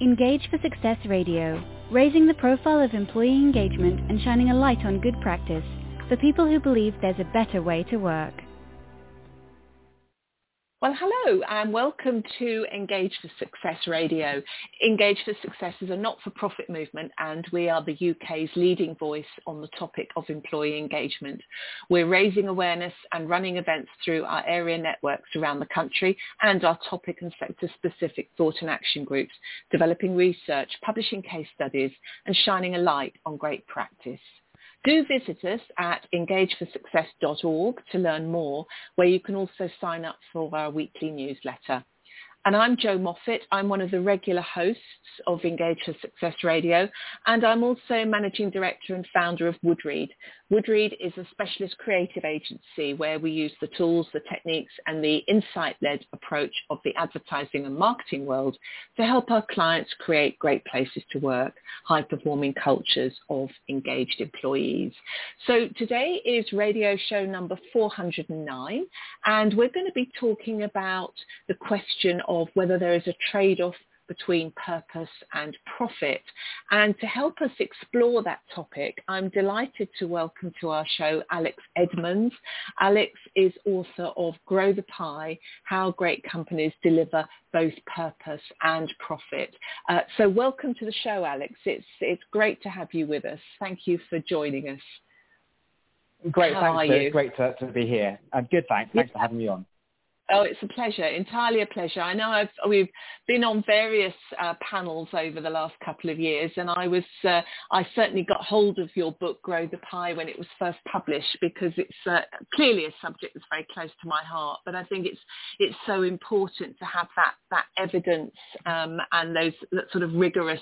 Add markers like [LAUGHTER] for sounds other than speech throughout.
Engage for Success Radio, raising the profile of employee engagement and shining a light on good practice for people who believe there's a better way to work. Well, hello and welcome to Engage for Success Radio. Engage for Success is a not-for-profit movement and we are the UK's leading voice on the topic of employee engagement. We're raising awareness and running events through our area networks around the country and our topic and sector-specific thought and action groups, developing research, publishing case studies and shining a light on great practice. Do visit us at engageforsuccess.org to learn more, where you can also sign up for our weekly newsletter. And I'm Jo Moffatt. I'm one of the regular hosts of Engage for Success Radio, and I'm also managing director and founder of Woodreed. Woodreed is a specialist creative agency where we use the tools, the techniques, and the insight-led approach of the advertising and marketing world to help our clients create great places to work, high-performing cultures of engaged employees. So today is radio show number 409, and we're going to be talking about the question of whether there is a trade-off between purpose and profit. And to help us explore that topic, I'm delighted to welcome to our show Alex Edmans. Alex is author of Grow the Pie, How Great Companies Deliver Both Purpose and Profit. Uh, so welcome to the show, Alex. It's, it's great to have you with us. Thank you for joining us. Great, How thanks. are you? great to, to be here. I'm good, thanks. Thanks for having me on. Oh, it's a pleasure, entirely a pleasure. I know I've, we've been on various uh, panels over the last couple of years, and I was uh, I certainly got hold of your book Grow the Pie when it was first published because it's uh, clearly a subject that's very close to my heart. But I think it's it's so important to have that that evidence um, and those that sort of rigorous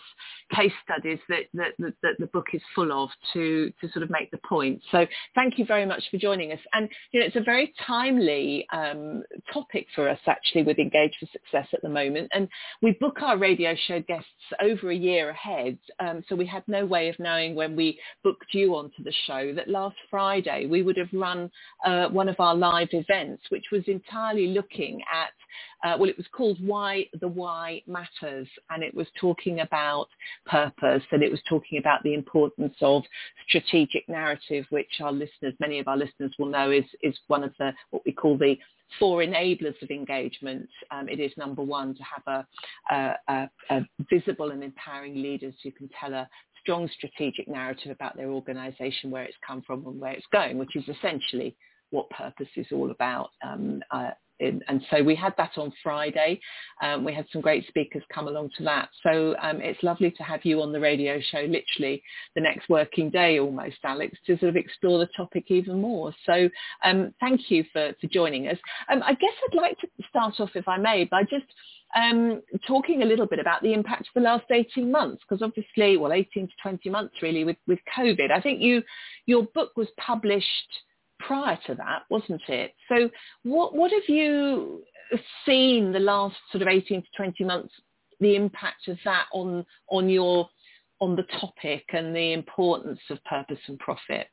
case studies that, that that that the book is full of to to sort of make the point. So thank you very much for joining us. And you know, it's a very timely um, topic for us actually with Engage for Success at the moment. And we book our radio show guests over a year ahead. Um, so we had no way of knowing when we booked you onto the show that last Friday we would have run uh, one of our live events, which was entirely looking at uh, well, it was called Why the Why Matters, and it was talking about purpose, and it was talking about the importance of strategic narrative, which our listeners, many of our listeners will know is, is one of the, what we call the four enablers of engagement. Um, it is number one to have a, a, a, visible and empowering leaders who can tell a strong strategic narrative about their organisation, where it's come from and where it's going, which is essentially what purpose is all about. Um, uh, in, and so we had that on Friday. Um, we had some great speakers come along to that. So um, it's lovely to have you on the radio show literally the next working day almost, Alex, to sort of explore the topic even more. So um, thank you for, for joining us. Um, I guess I'd like to start off, if I may, by just um, talking a little bit about the impact of the last 18 months, because obviously, well, 18 to 20 months really with, with COVID. I think you, your book was published prior to that, wasn't it? So what what have you seen the last sort of 18 to 20 months, the impact of that on on your on the topic and the importance of purpose and profit?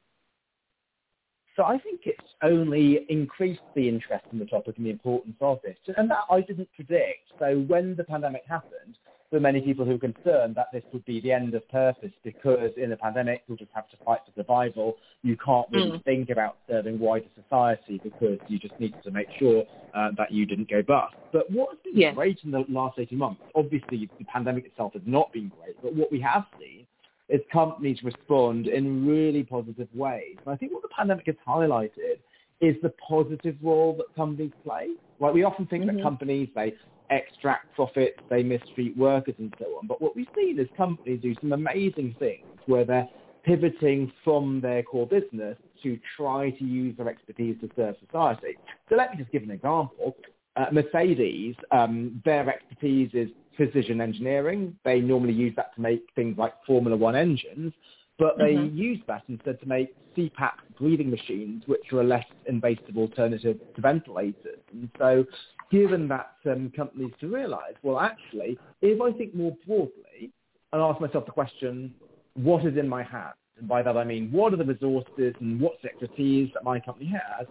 So I think it's only increased the interest in the topic and the importance of it. And that I didn't predict. So when the pandemic happened, were many people who are concerned that this would be the end of purpose because in a pandemic you'll just have to fight for survival. You can't really Mm. think about serving wider society because you just need to make sure uh, that you didn't go bust. But what's been Yes. great in the last 18 months, obviously the pandemic itself has not been great, but what we have seen is companies respond in really positive ways. And I think what the pandemic has highlighted is the positive role that companies play. Like we often think Mhm. that companies, they extract profits, they mistreat workers and so on. But what we've seen is companies do some amazing things where they're pivoting from their core business to try to use their expertise to serve society. So let me just give an example. Uh, Mercedes, um, their expertise is precision engineering. They normally use that to make things like Formula One engines, but they Mhm. use that instead to make CPAP breathing machines, which are a less invasive alternative to ventilators. And so given that um, companies to realize, well, actually, if I think more broadly and ask myself the question, what is in my hands? And by that I mean, what are the resources and what's the expertise that my company has,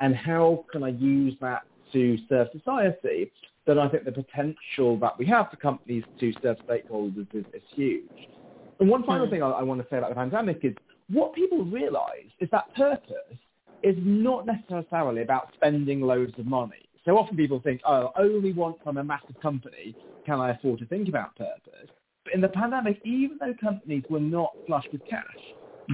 and how can I use that to serve society, then I think the potential that we have for companies to serve stakeholders is, is huge. And one final mm. thing I, I want to say about the pandemic is what people realise is that purpose is not necessarily about spending loads of money. So often people think, oh, only once I'm a massive company can I afford to think about purpose. But in the pandemic, even though companies were not flush with cash,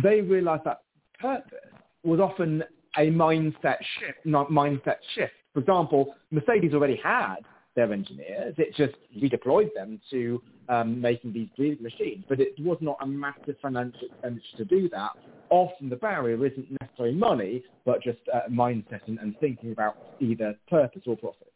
they realised that purpose was often a mindset shift, not mindset shift. For example, Mercedes already had their engineers. It just redeployed them to um, making these machines. But it was not a massive financial expenditure to do that. Often the barrier isn't necessarily money, but just uh, mindset and, and, thinking about either purpose or profit.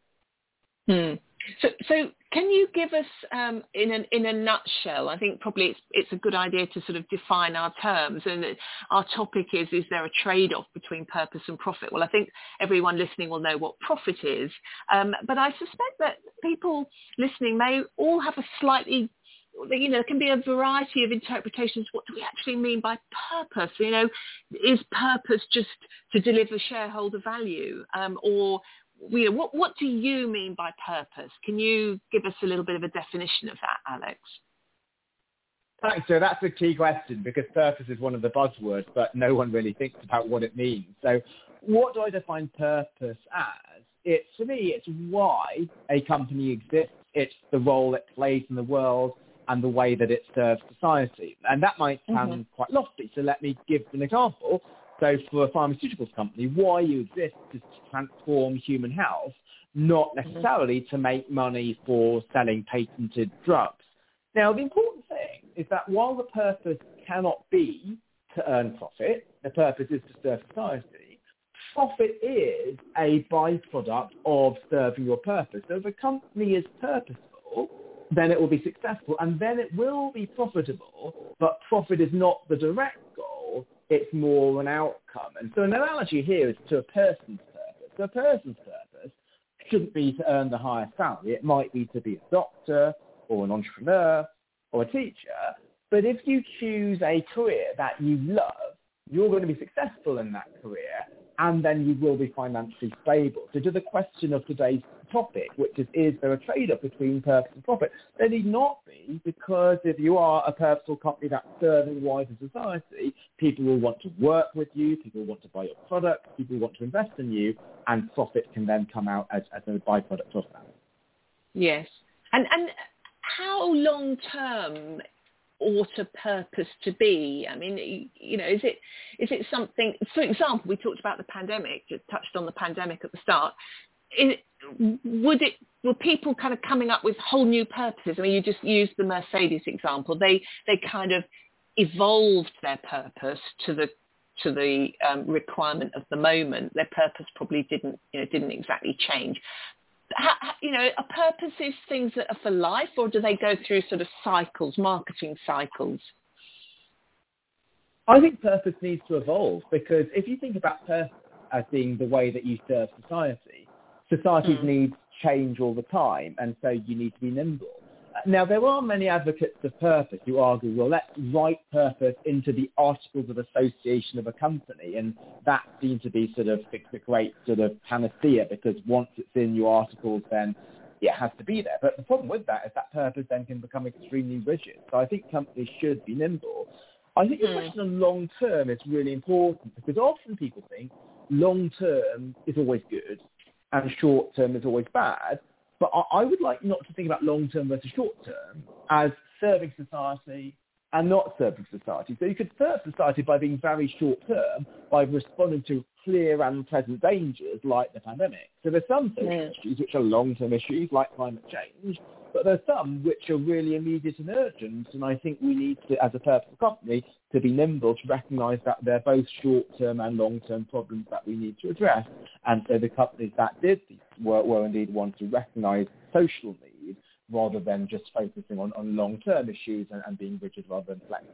Hmm. So, so can you give us, um, in, a, in a nutshell, I think probably it's, it's a good idea to sort of define our terms. And our topic is, is there a trade-off between purpose and profit? Well, I think everyone listening will know what profit is. Um, but I suspect that people listening may all have a slightly you know, there can be a variety of interpretations. What do we actually mean by purpose? You know, is purpose just to deliver shareholder value, um, or you know, what, what do you mean by purpose? Can you give us a little bit of a definition of that, Alex? Thanks, Jo. That's a key question because purpose is one of the buzzwords, but no one really thinks about what it means. So what do I define purpose as? It's, for me, it's why a company exists. It's the role it plays in the world and the way that it serves society. And that might sound mm-hmm. quite lofty. So let me give an example. So for a pharmaceuticals company, why you exist is to transform human health, not mm-hmm. necessarily to make money for selling patented drugs. Now, the important thing is that while the purpose cannot be to earn profit, the purpose is to serve society, profit is a byproduct of serving your purpose. So if a company is purposeful, then it will be successful and then it will be profitable, but profit is not the direct it's more an outcome. And so an analogy here is to a person's purpose. A person's purpose shouldn't be to earn the highest salary. It might be to be a doctor or an entrepreneur or a teacher. But if you choose a career that you love, you're going to be successful in that career and then you will be financially stable. So to the question of today's topic, which is, is there a trade-off between purpose and profit? There need not be, because if you are a purposeful company that's serving wider society, people will want to work with you, people will want to buy your product, people want to invest in you, and profit can then come out as, as a byproduct of that. Yes. And, and how long-term ought a purpose to be? I mean, you know, is it is it something? For example, we talked about the pandemic, just touched on the pandemic at the start would it were people kind of coming up with whole new purposes? I mean, you just used the Mercedes example. They they kind of evolved their purpose to the to the um, requirement of the moment. Their purpose probably didn't you know didn't exactly change. You know, are purposes things that are for life, or do they go through sort of cycles, marketing cycles? I think purpose needs to evolve because if you think about purpose as being the way that you serve society, society's mm. needs change all the time, and so you need to be nimble. Now, there are many advocates of purpose who argue, well, let's write purpose into the articles of association of a company, and that seems to be sort of the great sort of panacea, because once it's in your articles, then it has to be there. But the problem with that is that purpose then can become extremely rigid. So I think companies should be nimble. I think the mm. question on long term is really important because often people think long term is always good and short term is always bad. But I, I would like not to think about long term versus short term as serving society and not serving society. So you could serve society by being very short term, by responding to clear and present dangers like the pandemic. So there's some social yeah. issues which are long-term issues like climate change, but there's some which are really immediate and urgent, and I think we need to, as a purposeful company, to be nimble to recognise that they're both short-term and long-term problems that we need to address. And so the companies that did were, were indeed ones to recognise social needs rather than just focusing on, on long-term issues and, and being rigid rather than flexible.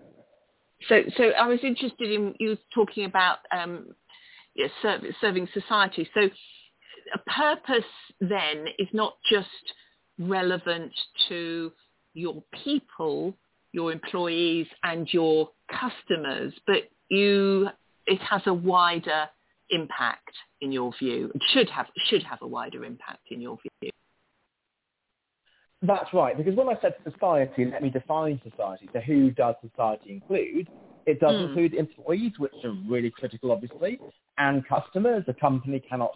So, so I was interested in you talking about um, yeah, serving society. So, a purpose then is not just relevant to your people, your employees, and your customers, but you it has a wider impact in your view? It should have should have a wider impact in your view. That's right, because when I said society, let me define society. So who does society include? It does mm. include employees, which are really critical, obviously, and customers. A company cannot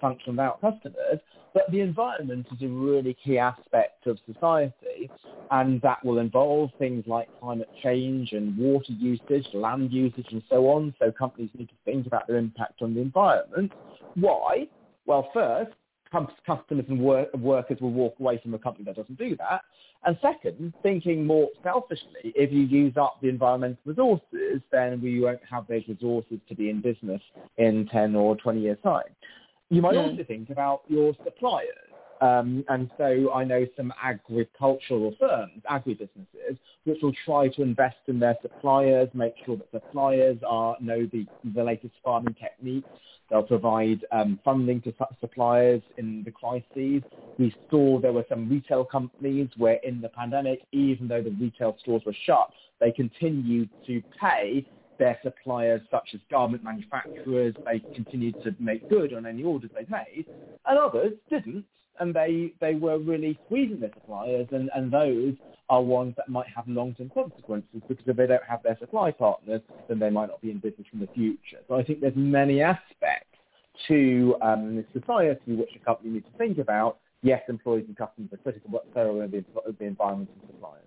function without customers. But the environment is a really key aspect of society, and that will involve things like climate change and water usage, land usage, and so on. So companies need to think about their impact on the environment. Why? Well, first, customers and work, workers will walk away from a company that doesn't do that. And second, thinking more selfishly, if you use up the environmental resources, then we won't have those resources to be in business in 10 or 20 years' time. You might also think about your suppliers. Um, and so I know some agricultural firms, agribusinesses, which will try to invest in their suppliers, make sure that suppliers are know the, the latest farming techniques. They'll provide um, funding to suppliers in the crises. We saw there were some retail companies where in the pandemic, even though the retail stores were shut, they continued to pay their suppliers, such as garment manufacturers, they continued to make good on any orders they made, and others didn't, and they, they were really squeezing their suppliers, and, and those are ones that might have long-term consequences because if they don't have their supply partners, then they might not be in business in the future. So I think there's many aspects to um, society which a company needs to think about. Yes, employees and customers are critical, but so are the, the environment and suppliers.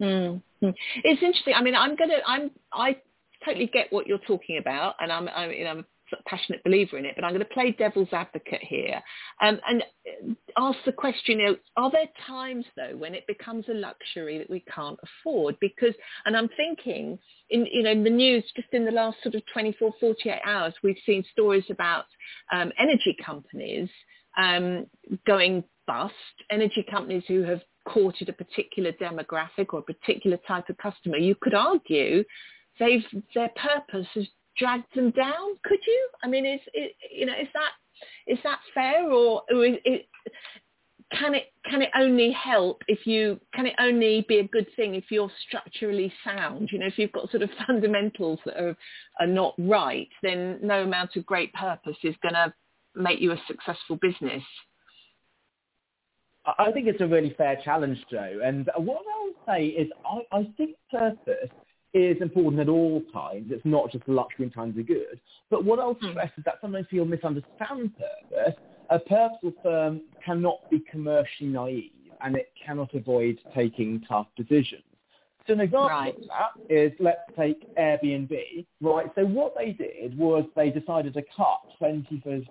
Mm-hmm. It's interesting. I mean, I'm gonna, I'm, I totally get what you're talking about, and I'm, I'm, you know, I'm a passionate believer in it, but I'm going to play devil's advocate here um, and ask the question, you know, are there times though when it becomes a luxury that we can't afford? Because, and I'm thinking, in, you know, in the news just in the last sort of 24, 48 hours, we've seen stories about um, energy companies um, going bust, energy companies who have courted a particular demographic or a particular type of customer. You could argue they've their purpose has dragged them down. Could you? I mean, is it, you know is that is that fair or, or is it, can it can it only help if you can it only be a good thing if you're structurally sound? You know, if you've got sort of [LAUGHS] fundamentals that are are not right, then no amount of great purpose is going to make you a successful business. I think it's a really fair challenge, Jo. And what I'll say is I, I think purpose is important at all times. It's not just luxury in times of good. But what I'll hmm. stress is that sometimes people misunderstand purpose. A purposeful firm cannot be commercially naive and it cannot avoid taking tough decisions. So an example right. of that is let's take Airbnb. Right, so what they did was they decided to cut 25%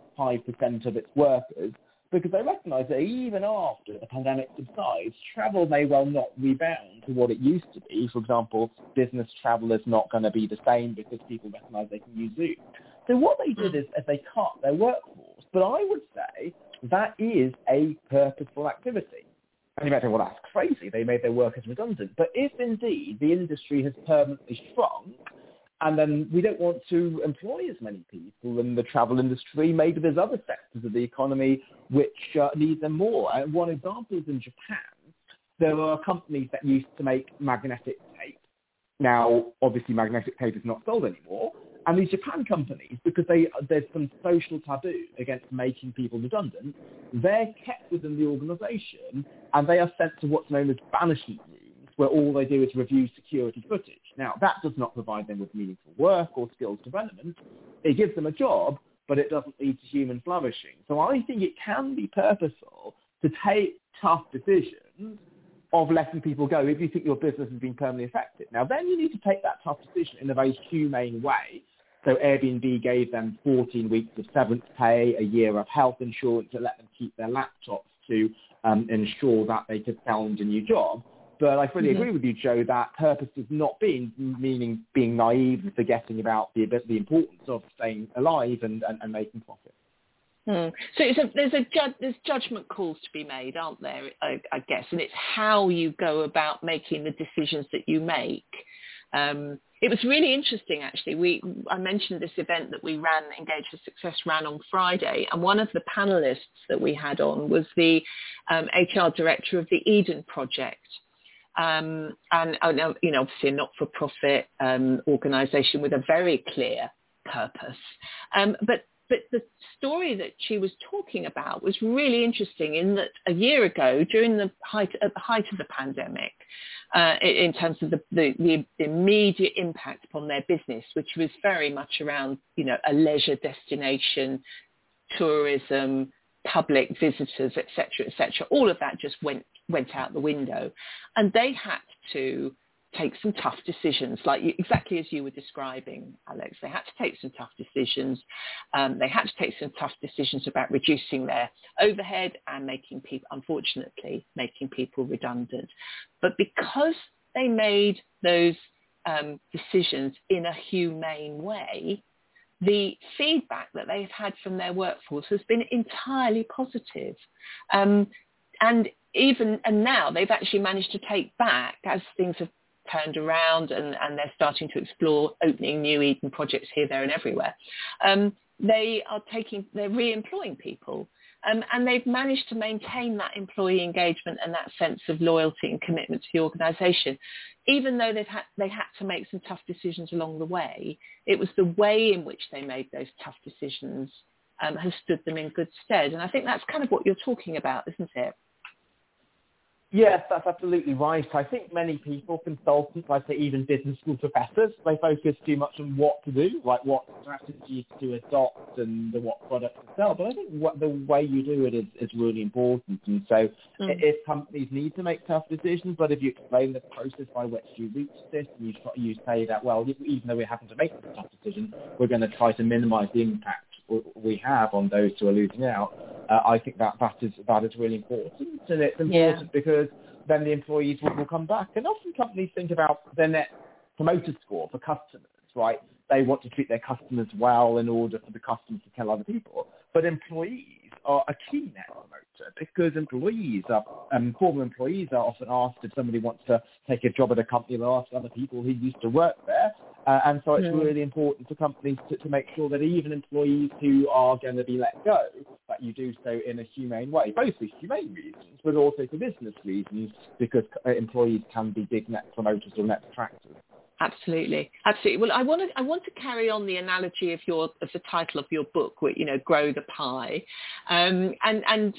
of its workers because they recognise that even after the pandemic subsides, travel may well not rebound to what it used to be. For example, business travel is not going to be the same because people recognise they can use Zoom. So what they did hmm. is, is they cut their workforce. But I would say that is a purposeful activity. And you might say, well, that's crazy. They made their workers redundant. But if indeed the industry has permanently shrunk, and then we don't want to employ as many people in the travel industry. Maybe there's other sectors of the economy which uh, need them more. And one example is in Japan. There are companies that used to make magnetic tape. Now, obviously, magnetic tape is not sold anymore. And these Japan companies, because they, there's some social taboo against making people redundant, they're kept within the organisation and they are sent to what's known as banishment rooms where all they do is review security footage. Now, that does not provide them with meaningful work or skills development. It gives them a job, but it doesn't lead to human flourishing. So I think it can be purposeful to take tough decisions of letting people go if you think your business has been permanently affected. Now, then you need to take that tough decision in a very humane way. So Airbnb gave them 14 weeks of severance pay, a year of health insurance to let them keep their laptops to um, ensure that they could find a new job. But I fully mm-hmm. agree with you, Jo, that purpose does not mean meaning being naive and forgetting about the the importance of staying alive and, and, and making profit. Hmm. So a, there's a ju- there's judgment calls to be made, aren't there? I, I, guess, and it's how you go about making the decisions that you make. Um, it was really interesting, actually. We I mentioned this event that we ran, Engage for Success, ran on Friday, and one of the panelists that we had on was the um, HR director of the Eden Project, um, and oh, you know, obviously a not-for-profit um, organisation with a very clear purpose. Um, but but the story that she was talking about was really interesting in that a year ago, during the height, at the height of the pandemic, uh, in terms of the, the, the, immediate impact upon their business, which was very much around, you know, a leisure destination, tourism, public visitors, etc., etc. All of that just went went out the window, and they had to take some tough decisions, like exactly as you were describing, Alex. They had to take some tough decisions. Um, they had to take some tough decisions about reducing their overhead and making people, unfortunately, making people redundant. But because they made those um, decisions in a humane way, the feedback that they've had from their workforce has been entirely positive. Um, and even and now they've actually managed to take back as things have turned around and, and they're starting to explore opening new Eden projects here, there and everywhere. Um, they are taking, they're re-employing people. Um, and they've managed to maintain that employee engagement and that sense of loyalty and commitment to the organisation. Even though they've had, they had to make some tough decisions along the way, it was the way in which they made those tough decisions um, has stood them in good stead. And I think that's kind of what you're talking about, isn't it? Yes, that's absolutely right. I think many people, consultants, I'd say even business school professors, they focus too much on what to do, like what strategies to adopt and what products to sell. But I think what, the way you do it is, is really important. And so mm. if companies need to make tough decisions, but if you explain the process by which you reach this, you, you say that, well, even though we happen to make a tough decision, we're going to try to minimize the impact we have on those who are losing out, uh, I think that that is that is really important, and it's important yeah. because then the employees will, will come back. And often companies think about their net promoter score for customers, right? They want to treat their customers well in order for the customers to tell other people. But employees are a key net promoter because employees are, um, former employees are often asked if somebody wants to take a job at a company, they'll ask other people who used to work there. Uh, and so it's really important for companies to, to make sure that even employees who are going to be let go, that you do so in a humane way, both for humane reasons, but also for business reasons, because uh, employees can be big net promoters or net detractors. Absolutely, absolutely. Well, I want to I want to carry on the analogy of your of the title of your book, which you know, grow the pie, um, and and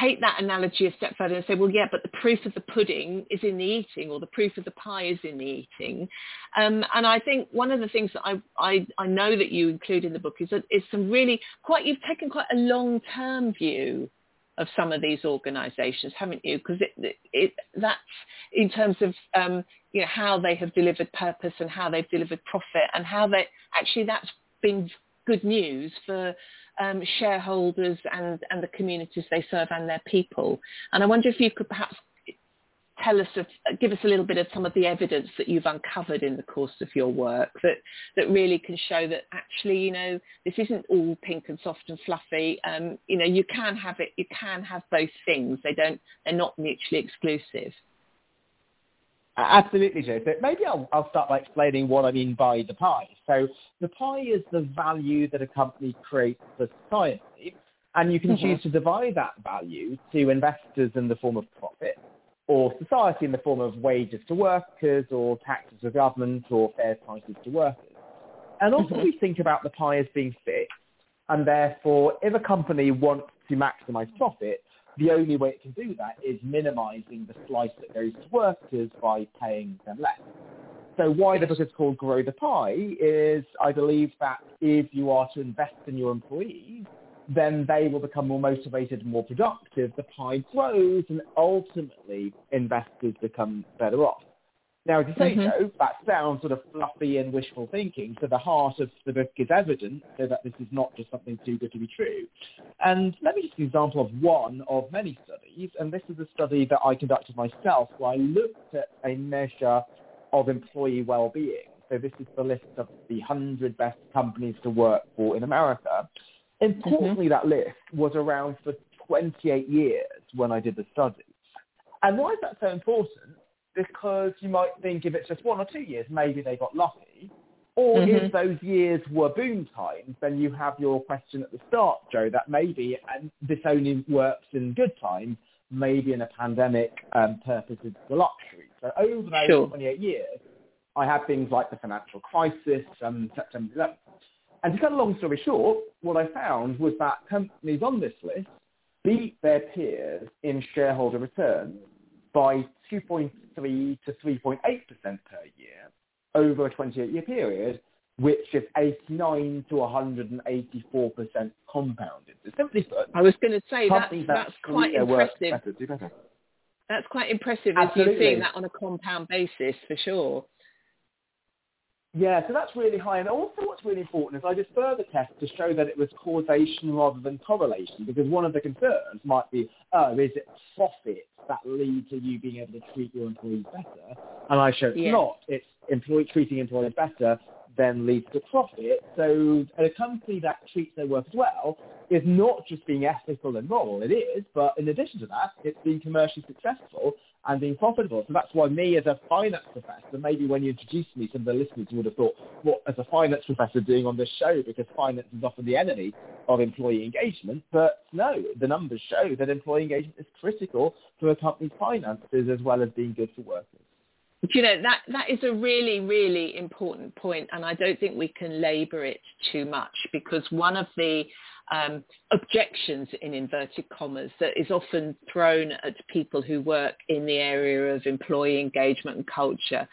take that analogy a step further and say, well, yeah, but the proof of the pudding is in the eating, or the proof of the pie is in the eating. Um, and I think one of the things that I, I, I know that you include in the book is that is some really quite you've taken quite a long term view of some of these organisations, haven't you? Because it, it, that's in terms of um, you know how they have delivered purpose and how they've delivered profit and how they actually that's been good news for um, shareholders and, and the communities they serve and their people. And I wonder if you could perhaps tell us, give us a little bit of some of the evidence that you've uncovered in the course of your work that, that really can show that actually, you know, this isn't all pink and soft and fluffy. Um, you know, you can have it, you can have both things. They don't, they're not mutually exclusive. Absolutely, Jo. So maybe I'll, I'll start by explaining what I mean by the pie. So the pie is the value that a company creates for society, and you can mm-hmm. choose to divide that value to investors in the form of profit, or society in the form of wages to workers, or taxes to government, or fair prices to workers. And often mm-hmm. we think about the pie as being fixed, and therefore if a company wants to maximize profit, the only way it can do that is minimizing the slice that goes to workers by paying them less. So why the book is called Grow the Pie is I believe that if you are to invest in your employees, then they will become more motivated and more productive. The pie grows and ultimately investors become better off. Now, as you say, mm-hmm. Jo, that sounds sort of fluffy and wishful thinking. So the heart of the book is evident so that this is not just something too good to be true. And let me just give an example of one of many studies. And this is a study that I conducted myself where I looked at a measure of employee well-being. So this is the list of the 100 best companies to work for in America. Importantly, mm-hmm. that list was around for 28 years when I did the study. And why is that so important? Because you might think if it's just one or two years, maybe they got lucky. Or mm-hmm. if those years were boom times, then you have your question at the start, Jo, that maybe, and this only works in good times, maybe in a pandemic, um, purpose is the luxury. So over those sure. 28 years, I had things like the financial crisis, um, September 11th. And to cut a long story short, what I found was that companies on this list beat their peers in shareholder returns by 2.3 to 3.8% per year over a 28-year period, which is 89 to 184% compounded. So simply put, I was going to say that's, that's quite impressive. Better, that's quite impressive as you're seeing that on a compound basis for sure. Yeah, so that's really high. And also what's really important is I did further tests to show that it was causation rather than correlation because one of the concerns might be, oh, is it profit that lead to you being able to treat your employees better? And I showed it's not. It's employee, treating employees better then leads to profit. So a company that treats their workers well is not just being ethical and moral, it is, but in addition to that, it's being commercially successful and being profitable. So that's why me as a finance professor, maybe when you introduced me, some of the listeners would have thought, what as a finance professor doing on this show, because finance is often the enemy of employee engagement. But no, the numbers show that employee engagement is critical to a company's finances as well as being good for workers you know that that is a really really important point and i don't think we can labor it too much because one of the um, objections in inverted commas that is often thrown at people who work in the area of employee engagement and culture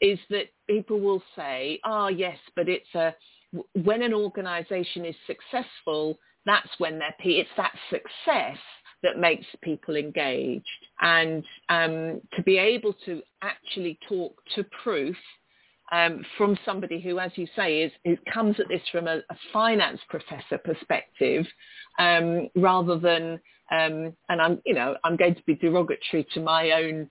is that people will say oh yes but it's a when an organization is successful that's when they're it's that success that makes people engaged. And um, to be able to actually talk to proof um, from somebody who, as you say, is, is comes at this from a, a finance professor perspective, um, rather than, um, and I'm, you know, I'm going to be derogatory to my own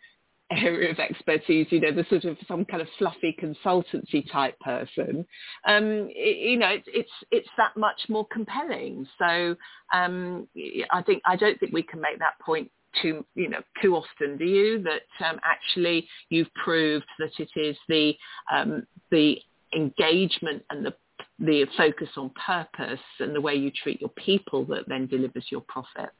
area of expertise, you know, the sort of some kind of fluffy consultancy type person, um, you know, it's, it's it's that much more compelling. So um, I think I don't think we can make that point too you know too often. Do you that um, actually you've proved that it is the um, the engagement and the the focus on purpose and the way you treat your people that then delivers your profit.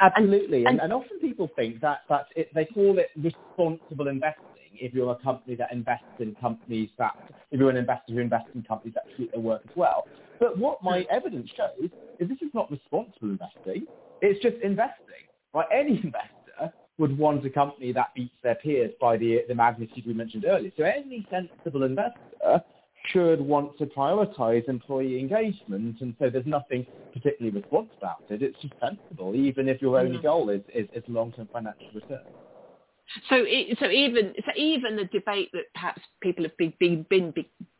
Absolutely, and, and, and, often people think that that it, they call it responsible investing. If you're a company that invests in companies that, if you're an investor who invests in companies that treat their work as well. But what my hmm. evidence shows is this is not responsible investing. It's just investing. Right? Any [LAUGHS] investor would want a company that beats their peers by the the magnitude we mentioned earlier. So any sensible investor should want to prioritize employee engagement, and so there's nothing particularly responsible about it. It's just sensible, even if your only mm. goal is, is, is long-term financial return. So, so even so even the debate that perhaps people have been, been been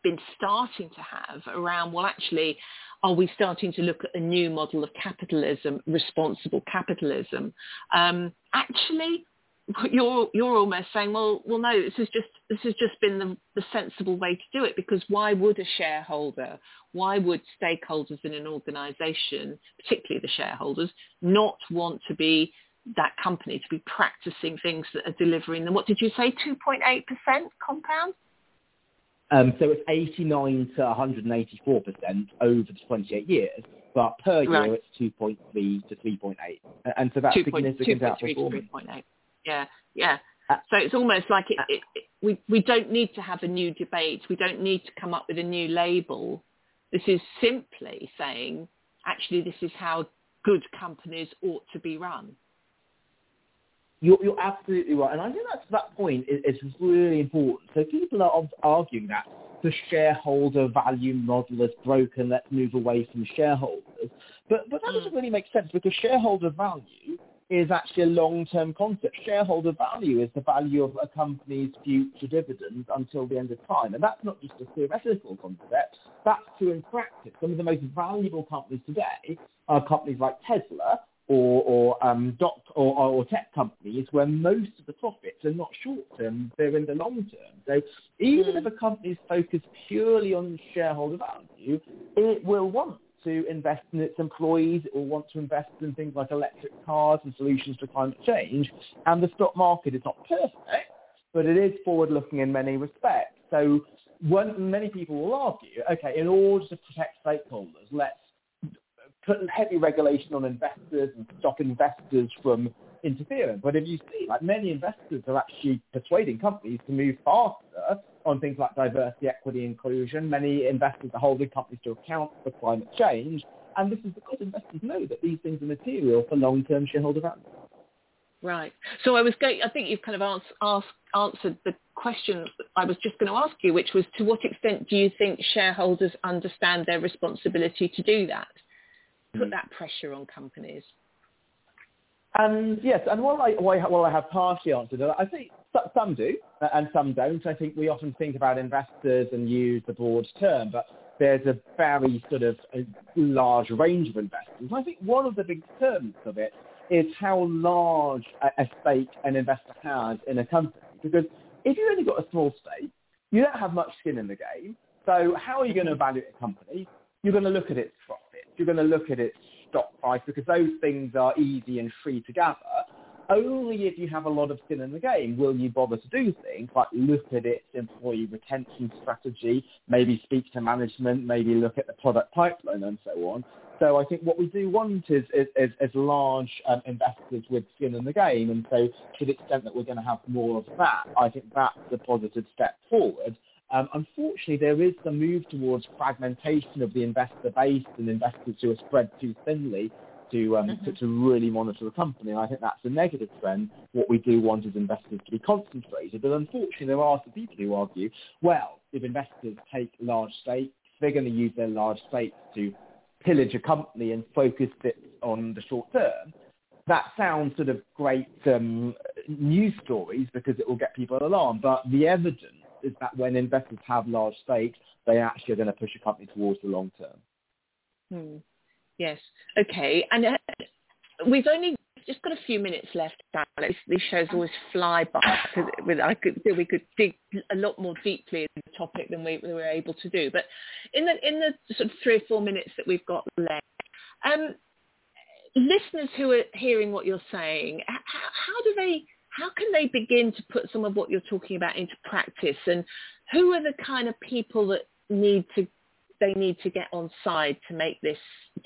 been starting to have around, well, actually, are we starting to look at a new model of capitalism, responsible capitalism? Um, actually, you're you're almost saying, well, well, no, this has just this has just been the, the sensible way to do it because why would a shareholder, why would stakeholders in an organisation, particularly the shareholders, not want to be that company to be practicing things that are delivering them? What did you say, 2.8% compound? Um, so it's 89 to 184 percent over the 28 years, but per year right. it's 2.3 to 3.8, and so that's 2. significant outperformance. 3.8. Yeah, yeah. Uh, so it's almost like it, it, it, we, we don't need to have a new debate. We don't need to come up with a new label. This is simply saying, actually, this is how good companies ought to be run. You're, you're absolutely right. And I think that's, that point is, is really important. So people are arguing that the shareholder value model is broken, let's move away from shareholders. But, but that doesn't mm. really make sense because shareholder value is actually a long-term concept. Shareholder value is the value of a company's future dividends until the end of time. And that's not just a theoretical concept, that's true in practice. Some of the most valuable companies today are companies like Tesla or, or, um, doc, or, or tech companies where most of the profits are not short-term, they're in the long term. So even mm. if a company is focused purely on shareholder value, it will want to invest in its employees. It will want to invest in things like electric cars and solutions to climate change. And the stock market is not perfect, but it is forward-looking in many respects. So when many people will argue, okay, in order to protect stakeholders, let's put heavy regulation on investors and stop investors from interfering. But if you see, like many investors are actually persuading companies to move faster on things like diversity, equity, inclusion. Many investors are holding companies to account for climate change, and this is because investors know that these things are material for long-term shareholder value. Right. So I was going. I think you've kind of asked, asked, answered the question I was just going to ask you, which was to what extent do you think shareholders understand their responsibility to do that, put hmm. that pressure on companies? And yes, and while I, while I have partially answered it, I think some do and some don't. I think we often think about investors and use the broad term, but there's a very sort of large range of investors. I think one of the big terms of it is how large a, a stake an investor has in a company. Because if you've only got a small stake, you don't have much skin in the game. So how are you going to mm-hmm. evaluate a company? You're going to look at its profits. You're going to look at its stock price because those things are easy and free to gather. Only if you have a lot of skin in the game will you bother to do things like look at its employee retention strategy, maybe speak to management, maybe look at the product pipeline and so on. So I think what we do want is, is, is, is large um, investors with skin in the game. And so to the extent that we're going to have more of that, I think that's a positive step forward. Um, unfortunately, there is some move towards fragmentation of the investor base and investors who are spread too thinly to, um, mm-hmm. to, to really monitor the company. And I think that's a negative trend. What we do want is investors to be concentrated. But unfortunately, there are some people who argue, well, if investors take large stakes, they're going to use their large stakes to pillage a company and focus it on the short term, that sounds sort of great um, news stories because it will get people alarmed. But the evidence is that when investors have large stakes, they actually are going to push a company towards the long term. Hmm. Yes. Okay. And uh, we've only just got a few minutes left, Alex. These shows always fly by because I could we could dig a lot more deeply in the topic than we, we were able to do. But in the in the sort of three or four minutes that we've got left, um, listeners who are hearing what you're saying, how, how do they? How can they begin to put some of what you're talking about into practice? And who are the kind of people that need to they need to get on side to make this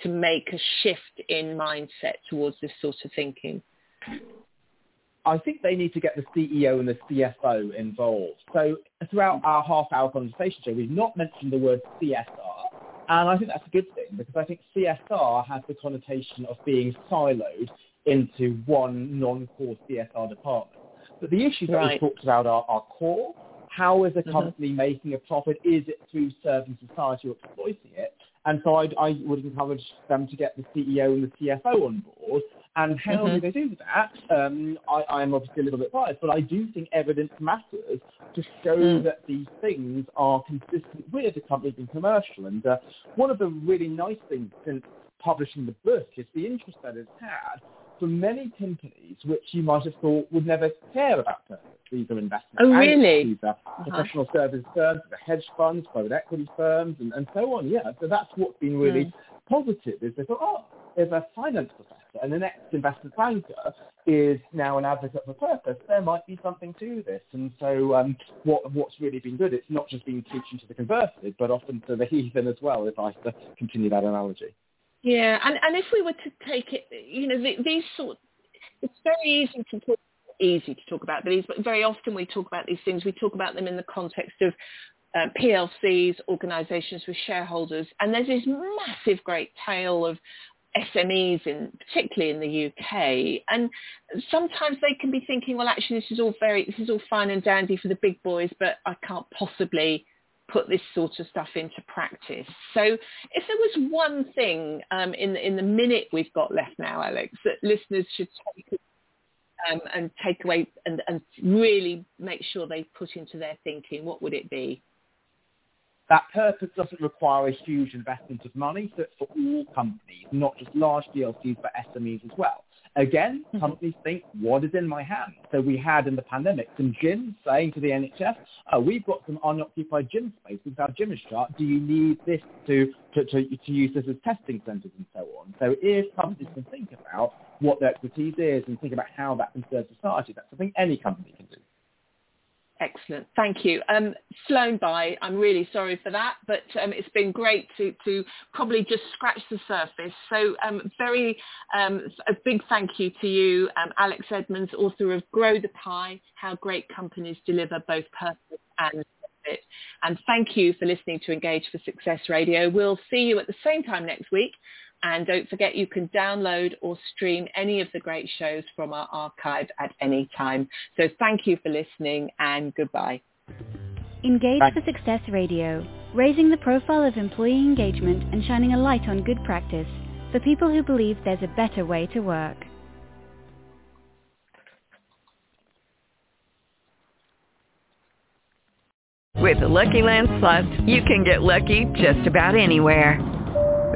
to make a shift in mindset towards this sort of thinking? I think they need to get the CEO and the CFO involved. So throughout our half-hour conversation, Jo, we've not mentioned the word CSR, and I think that's a good thing because I think CSR has the connotation of being siloed into one non-core CSR department. But the issues right. that we talked about are, are core, how is a mm-hmm. company mm-hmm. making a profit? Is it through serving society or exploiting it? And so I'd, I would encourage them to get the CEO and the CFO on board. And how mm-hmm. do they do that? Um, I, am obviously a little bit biased, but I do think evidence matters to show mm. that these things are consistent with a company being commercial. And uh, one of the really nice things since publishing the book is the interest that it's had from many companies which you might have thought would never care about purpose. These are investment oh, really? These are uh-huh. professional service firms, the hedge funds, private equity firms, and, and so on. Yeah, so that's what's been really mm. positive is they thought, oh, if a finance professor and the next investment banker is now an advocate for purpose, there might be something to this. And so um, what, what's really been good, it's not just been teaching to the converted, but often to the heathen as well, if I continue that analogy. Yeah, and, and if we were to take it, you know, the, these sort, it's very easy to talk, easy to talk about these, but very often we talk about these things. We talk about them in the context of uh, PLCs, organisations with shareholders, and there's this massive great tail of SMEs, in particularly in the UK, and sometimes they can be thinking, well, actually, this is all very, this is all fine and dandy for the big boys, but I can't possibly put this sort of stuff into practice. So if there was one thing um, in, the, in the minute we've got left now, Alex, that listeners should take um, and take away and, and really make sure they put into their thinking, what would it be? That purpose doesn't require a huge investment of money, so it's for all companies, not just large PLCs, but SMEs as well. Again, mm-hmm. companies think, what is in my hand? So we had in the pandemic some gyms saying to the NHS, oh, we've got some unoccupied gym space with our gym is shut. Do you need this to, to, to, to use this as testing centres and so on? So if companies can think about what their expertise is and think about how that can serve society, that's something any company can do. Excellent. Thank you. Um, flown by. I'm really sorry for that, but um, it's been great to, to probably just scratch the surface. So um, very um, a big thank you to you, um, Alex Edmans, author of Grow the Pie, How Great Companies Deliver Both Purpose and Profit. And thank you for listening to Engage for Success Radio. We'll see you at the same time next week. And don't forget you can download or stream any of the great shows from our archive at any time. So thank you for listening and goodbye. Engage for Success Radio, raising the profile of employee engagement and shining a light on good practice for people who believe there's a better way to work. With the Lucky Land Slots, you can get lucky just about anywhere.